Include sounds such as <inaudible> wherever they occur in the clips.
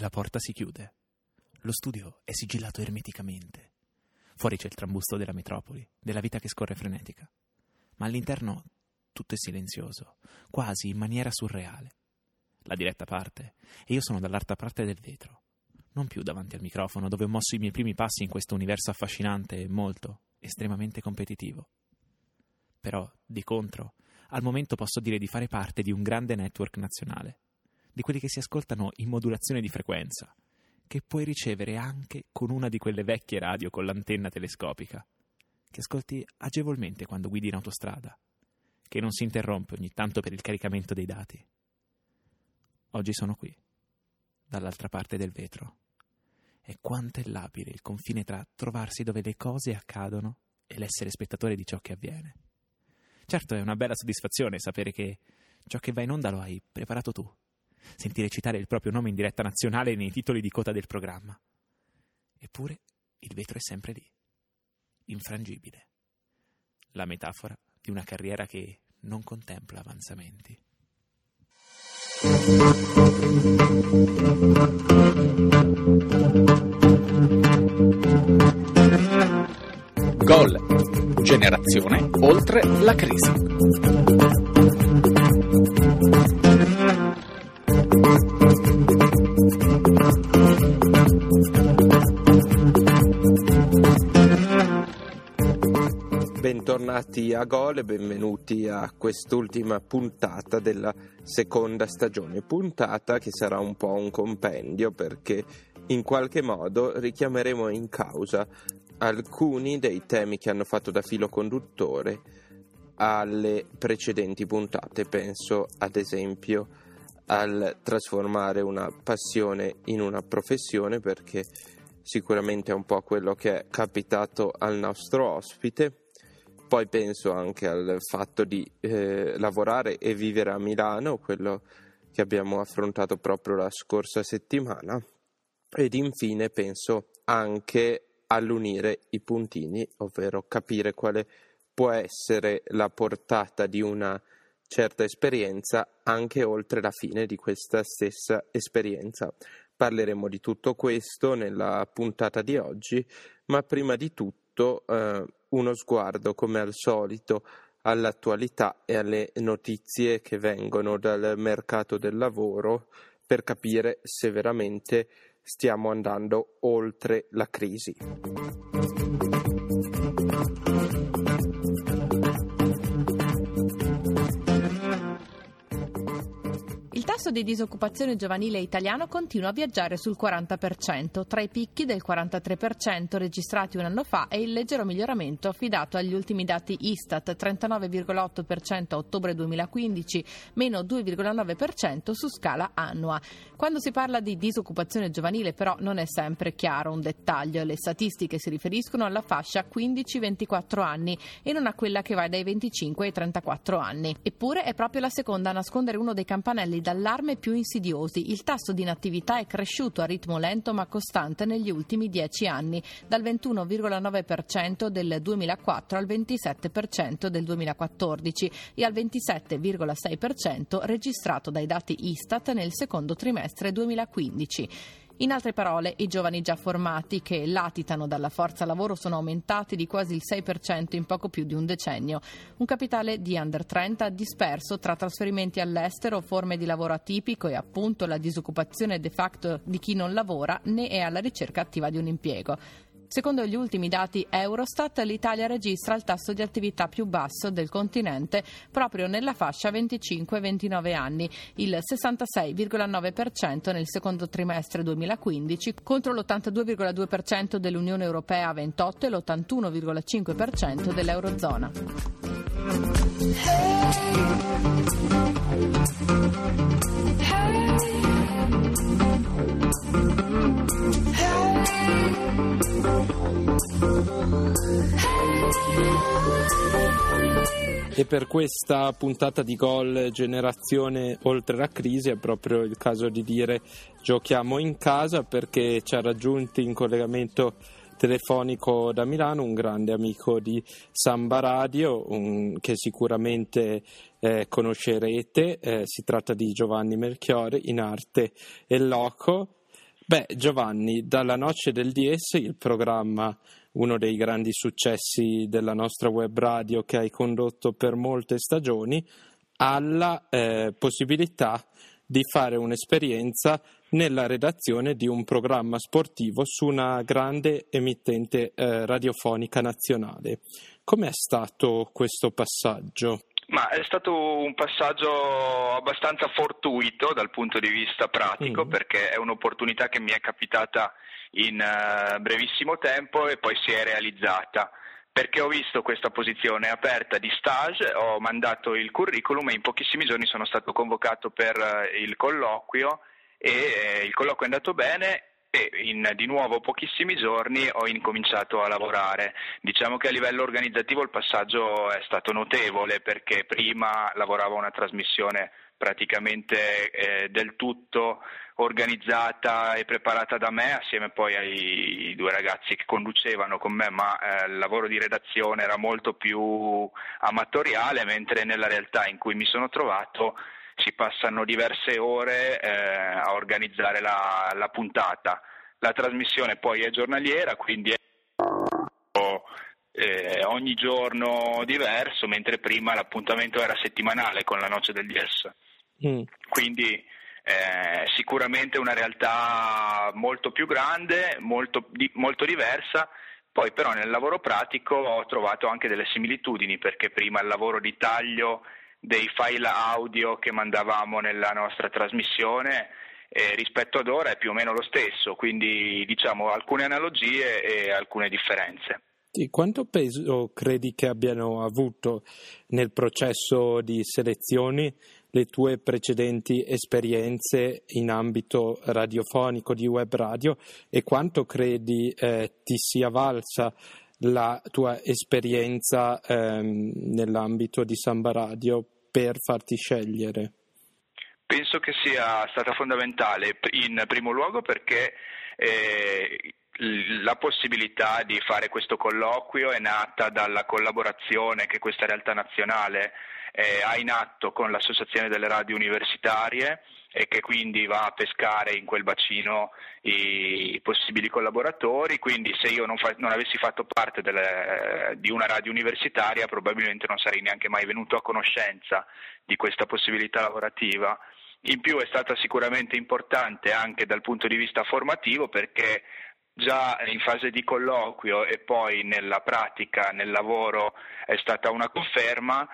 la porta si chiude. Lo studio è sigillato ermeticamente. Fuori c'è il trambusto della metropoli, della vita che scorre frenetica. Ma all'interno tutto è silenzioso, quasi in maniera surreale. La diretta parte e io sono dall'altra parte del vetro, non più davanti al microfono dove ho mosso i miei primi passi in questo universo affascinante e molto, estremamente competitivo. Però, di contro, al momento posso dire di fare parte di un grande network nazionale, di quelli che si ascoltano in modulazione di frequenza, che puoi ricevere anche con una di quelle vecchie radio con l'antenna telescopica, che ascolti agevolmente quando guidi in autostrada, che non si interrompe ogni tanto per il caricamento dei dati. Oggi sono qui, dall'altra parte del vetro. E quanto è labile il confine tra trovarsi dove le cose accadono e l'essere spettatore di ciò che avviene. Certo, è una bella soddisfazione sapere che ciò che va in onda lo hai preparato tu. Sentire citare il proprio nome in diretta nazionale nei titoli di coda del programma. Eppure il vetro è sempre lì, infrangibile. La metafora di una carriera che non contempla avanzamenti. Gol. Generazione oltre la crisi. Bentornati a Gol e benvenuti a quest'ultima puntata della seconda stagione. Puntata che sarà un po' un compendio perché in qualche modo richiameremo in causa alcuni dei temi che hanno fatto da filo conduttore alle precedenti puntate. Penso ad esempio al trasformare una passione in una professione perché sicuramente è un po' quello che è capitato al nostro ospite. Poi penso anche al fatto di eh, lavorare e vivere a Milano, quello che abbiamo affrontato proprio la scorsa settimana. Ed infine penso anche all'unire i puntini, ovvero capire quale può essere la portata di una certa esperienza anche oltre la fine di questa stessa esperienza. Parleremo di tutto questo nella puntata di oggi, ma prima di tutto eh, uno sguardo come al solito all'attualità e alle notizie che vengono dal mercato del lavoro per capire se veramente stiamo andando oltre la crisi. Tasso di disoccupazione giovanile italiano continua a viaggiare sul 40%, tra i picchi del 43% registrati un anno fa e il leggero miglioramento affidato agli ultimi dati Istat, 39,8% a ottobre 2015, meno 2,9% su scala annua. Quando si parla di disoccupazione giovanile però non è sempre chiaro un dettaglio, le statistiche si riferiscono alla fascia 15-24 anni e non a quella che va dai 25 ai 34 anni. Eppure è proprio la seconda a nascondere uno dei campanelli d'allarme allarme più insidiosi. Il tasso di inattività è cresciuto a ritmo lento ma costante negli ultimi dieci anni, dal 21,9% del 2004 al 27% del 2014 e al 27,6% registrato dai dati Istat nel secondo trimestre 2015. In altre parole, i giovani già formati che latitano dalla forza lavoro sono aumentati di quasi il 6% in poco più di un decennio. Un capitale di under 30 disperso tra trasferimenti all'estero, forme di lavoro atipico e appunto la disoccupazione de facto di chi non lavora né è alla ricerca attiva di un impiego. Secondo gli ultimi dati Eurostat, l'Italia registra il tasso di attività più basso del continente proprio nella fascia 25-29 anni, il 66,9% nel secondo trimestre 2015 contro l'82,2% dell'Unione Europea a 28 e l'81,5% dell'Eurozona. E per questa puntata di gol generazione oltre la crisi è proprio il caso di dire giochiamo in casa perché ci ha raggiunti in collegamento telefonico da Milano un grande amico di Samba Radio un, che sicuramente eh, conoscerete, eh, si tratta di Giovanni Melchiore in arte e loco. Beh, Giovanni, dalla noce del DS, il programma, uno dei grandi successi della nostra web radio che hai condotto per molte stagioni, alla eh, possibilità di fare un'esperienza nella redazione di un programma sportivo su una grande emittente eh, radiofonica nazionale. Com'è stato questo passaggio? Ma è stato un passaggio abbastanza fortuito dal punto di vista pratico mm. perché è un'opportunità che mi è capitata in uh, brevissimo tempo e poi si è realizzata. Perché ho visto questa posizione aperta di stage, ho mandato il curriculum e in pochissimi giorni sono stato convocato per uh, il colloquio e uh, il colloquio è andato bene e in di nuovo pochissimi giorni ho incominciato a lavorare. Diciamo che a livello organizzativo il passaggio è stato notevole perché prima lavoravo a una trasmissione praticamente eh, del tutto organizzata e preparata da me assieme poi ai due ragazzi che conducevano con me, ma eh, il lavoro di redazione era molto più amatoriale, mentre nella realtà in cui mi sono trovato si passano diverse ore eh, a organizzare la, la, puntata. La trasmissione poi è giornaliera, quindi è eh, ogni giorno diverso, mentre prima l'appuntamento era settimanale con la noce del DS. Mm. Quindi eh, sicuramente una realtà molto più grande, molto, di, molto diversa. Poi però nel lavoro pratico ho trovato anche delle similitudini perché prima il lavoro di taglio dei file audio che mandavamo nella nostra trasmissione eh, rispetto ad ora è più o meno lo stesso, quindi diciamo alcune analogie e alcune differenze. E quanto peso credi che abbiano avuto nel processo di selezione le tue precedenti esperienze in ambito radiofonico di web radio e quanto credi eh, ti sia valsa la tua esperienza ehm, nell'ambito di Samba Radio per farti scegliere? Penso che sia stata fondamentale in primo luogo perché eh, la possibilità di fare questo colloquio è nata dalla collaborazione che questa realtà nazionale eh, ha in atto con l'Associazione delle Radio Universitarie e che quindi va a pescare in quel bacino i possibili collaboratori, quindi se io non, fa, non avessi fatto parte delle, di una radio universitaria probabilmente non sarei neanche mai venuto a conoscenza di questa possibilità lavorativa. In più è stata sicuramente importante anche dal punto di vista formativo perché già in fase di colloquio e poi nella pratica, nel lavoro è stata una conferma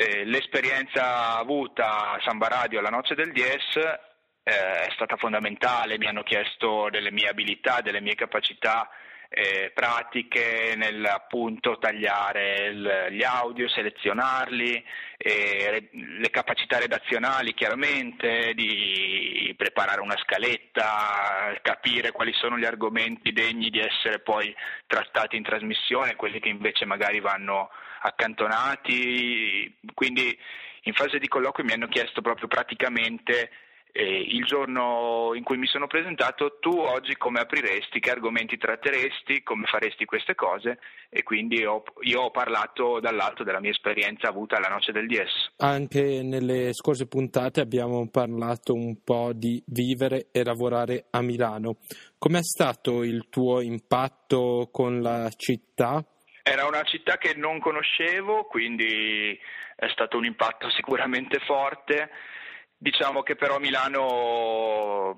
eh, l'esperienza avuta a Samba Radio alla noce del Dies eh, è stata fondamentale, mi hanno chiesto delle mie abilità, delle mie capacità eh, pratiche nel appunto tagliare il, gli audio, selezionarli, eh, le capacità redazionali chiaramente, di preparare una scaletta, capire quali sono gli argomenti degni di essere poi trattati in trasmissione, quelli che invece magari vanno accantonati. Quindi in fase di colloquio mi hanno chiesto proprio praticamente eh, il giorno in cui mi sono presentato, tu oggi come apriresti, che argomenti tratteresti, come faresti queste cose e quindi ho, io ho parlato dall'alto della mia esperienza avuta alla noce del DS. Anche nelle scorse puntate abbiamo parlato un po' di vivere e lavorare a Milano. Com'è stato il tuo impatto con la città? Era una città che non conoscevo, quindi è stato un impatto sicuramente forte Diciamo che però Milano,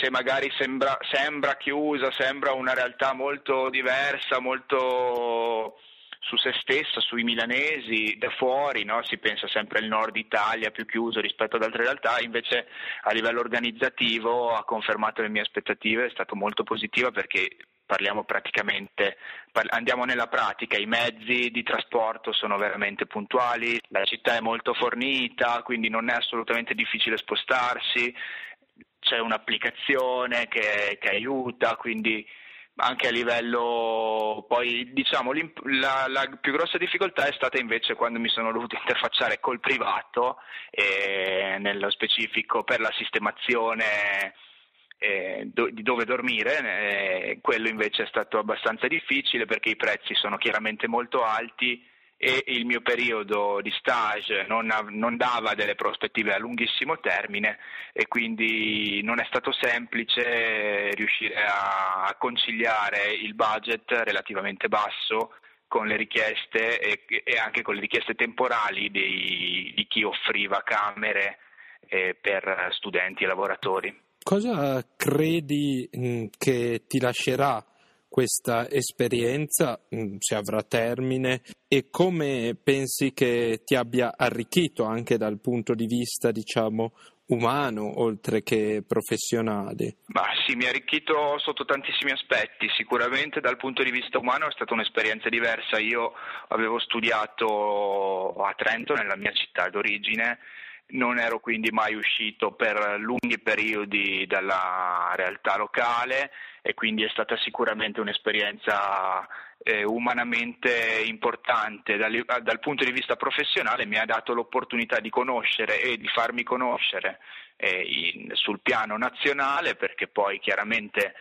se magari sembra, sembra, chiusa, sembra una realtà molto diversa, molto su se stessa, sui milanesi, da fuori, no? si pensa sempre al nord Italia più chiuso rispetto ad altre realtà, invece a livello organizzativo ha confermato le mie aspettative, è stato molto positiva perché parliamo praticamente, andiamo nella pratica, i mezzi di trasporto sono veramente puntuali, la città è molto fornita, quindi non è assolutamente difficile spostarsi, c'è un'applicazione che, che aiuta, quindi anche a livello poi diciamo la, la, più grossa difficoltà è stata invece quando mi sono dovuto interfacciare col privato e nello specifico per la sistemazione eh, do, di dove dormire, eh, quello invece è stato abbastanza difficile perché i prezzi sono chiaramente molto alti e il mio periodo di stage non, non, dava delle prospettive a lunghissimo termine e quindi non è stato semplice riuscire a, conciliare il budget relativamente basso con le richieste e, e anche con le richieste temporali dei, di chi offriva camere eh, per studenti e lavoratori. Cosa credi mm, che ti lascerà questa esperienza, mm, se avrà termine, e come pensi che ti abbia arricchito anche dal punto di vista, diciamo, umano oltre che professionale? Ma sì, mi ha arricchito sotto tantissimi aspetti. Sicuramente dal punto di vista umano è stata un'esperienza diversa. Io avevo studiato a Trento, nella mia città d'origine, non ero quindi mai uscito per lunghi periodi dalla realtà locale e quindi è stata sicuramente un'esperienza eh, umanamente importante. Dal, dal, punto di vista professionale, mi ha dato l'opportunità di conoscere e di farmi conoscere eh, in, sul piano nazionale perché poi chiaramente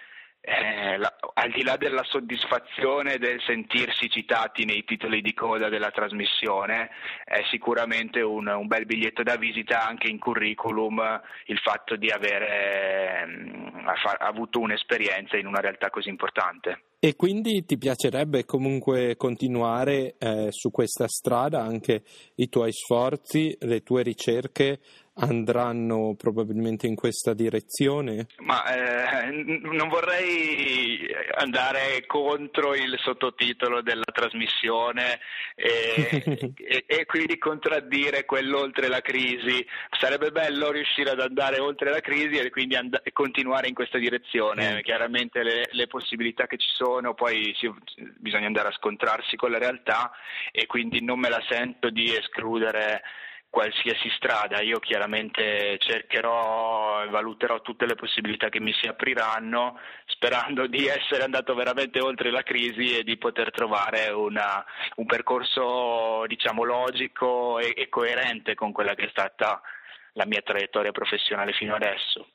eh, la, al di là della soddisfazione del sentirsi citati nei titoli di coda della trasmissione, è sicuramente un, un bel biglietto da visita anche in curriculum il fatto di aver mm, avuto un'esperienza in una realtà così importante. E quindi ti piacerebbe comunque continuare eh, su questa strada, anche i tuoi sforzi, le tue ricerche andranno probabilmente in questa direzione? Ma eh, non vorrei andare contro il sottotitolo della trasmissione e, <laughs> e, e, quindi contraddire quello oltre la crisi. Sarebbe bello riuscire ad andare oltre la crisi e quindi and- continuare in questa direzione. Mm. Chiaramente le, le, possibilità che ci sono, poi si, bisogna andare a scontrarsi con la realtà e quindi non me la sento di escludere qualsiasi strada. Io chiaramente cercherò e valuterò tutte le possibilità che mi si apriranno, sperando di essere andato veramente oltre la crisi e di poter trovare una, un percorso diciamo logico e, e coerente con quella che è stata la mia traiettoria professionale fino adesso.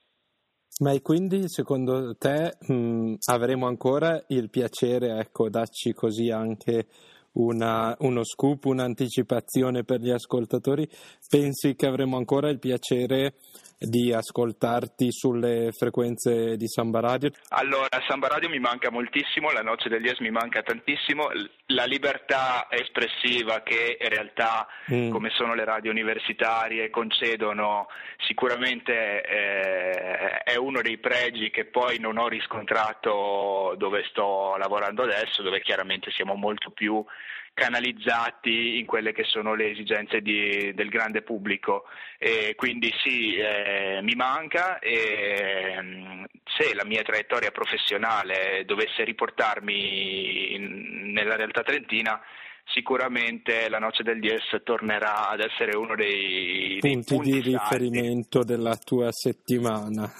Ma quindi secondo te mh, avremo ancora il piacere, ecco, darci così anche una, uno scoop, un'anticipazione per gli ascoltatori, pensi che avremo ancora il piacere di ascoltarti sulle frequenze di Samba Radio? Allora, Samba Radio mi manca moltissimo, la Noce degli Es mi manca tantissimo, la libertà espressiva che in realtà, mm. come sono le radio universitarie, concedono sicuramente eh, è uno dei pregi che poi non ho riscontrato dove sto lavorando adesso, dove chiaramente siamo molto più canalizzati in quelle che sono le esigenze di, del grande pubblico. E quindi sì, eh, mi manca e mm, se la mia traiettoria professionale dovesse riportarmi in, nella realtà trentina, sicuramente la Noce del Dies tornerà ad essere uno dei, punti, dei punti di riferimento della tua settimana.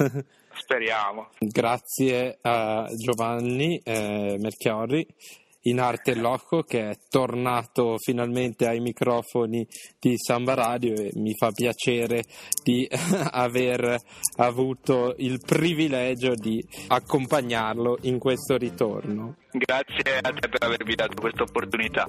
Speriamo. Grazie a Giovanni eh, Merchiori in arte Loco che è tornato finalmente ai microfoni di Samba Radio e mi fa piacere di <laughs> aver avuto il privilegio di accompagnarlo in questo ritorno. Grazie a te per avermi dato questa opportunità.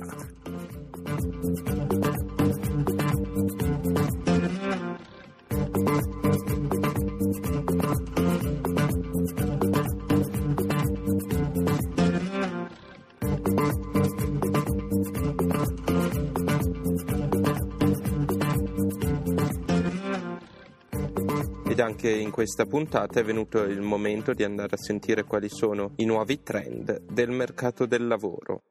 Anche in questa puntata è venuto il momento di andare a sentire quali sono i nuovi trend del mercato del lavoro.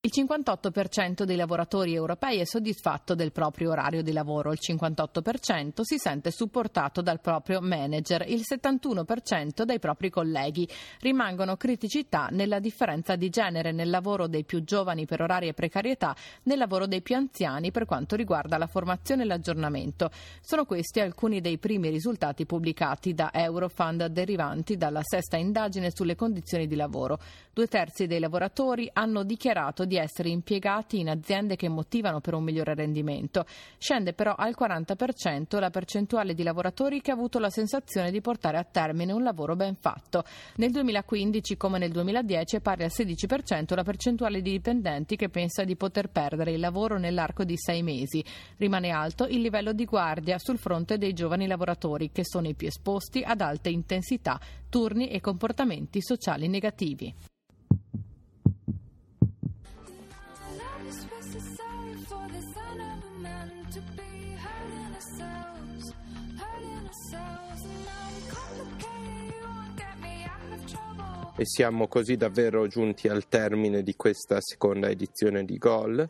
Il 58% dei lavoratori europei è soddisfatto del proprio orario di lavoro, il 58% si sente supportato dal proprio manager, il 71% dai propri colleghi. Rimangono criticità nella differenza di genere nel lavoro dei più giovani per orari e precarietà, nel lavoro dei più anziani per quanto riguarda la formazione e l'aggiornamento. Sono questi alcuni dei primi risultati pubblicati da Eurofund derivanti dalla sesta indagine sulle condizioni di lavoro. Due terzi dei lavoratori hanno dichiarato di essere impiegati in aziende che motivano per un migliore rendimento. Scende però al 40% la percentuale di lavoratori che ha avuto la sensazione di portare a termine un lavoro ben fatto. Nel 2015 come nel 2010 è pari al 16% la percentuale di dipendenti che pensa di poter perdere il lavoro nell'arco di sei mesi. Rimane alto il livello di guardia sul fronte dei giovani lavoratori che sono i più esposti ad alte intensità, turni e comportamenti sociali negativi. E siamo così davvero giunti al termine di questa seconda edizione di Gol.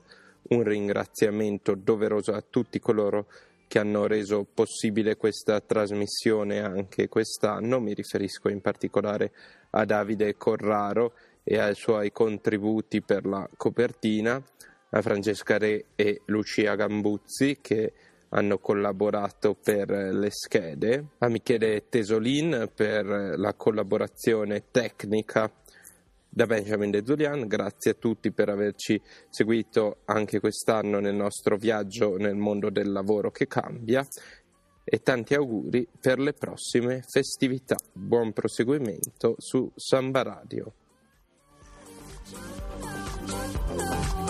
Un ringraziamento doveroso a tutti coloro che hanno reso possibile questa trasmissione anche quest'anno. Mi riferisco in particolare a Davide Corraro e ai suoi contributi per la copertina, a Francesca Re e Lucia Gambuzzi che hanno collaborato per le schede, a Michele Tesolin per la collaborazione tecnica da Benjamin De Zulian, grazie a tutti per averci seguito anche quest'anno nel nostro viaggio nel mondo del lavoro che cambia e tanti auguri per le prossime festività. Buon proseguimento su Samba Radio. Thank you.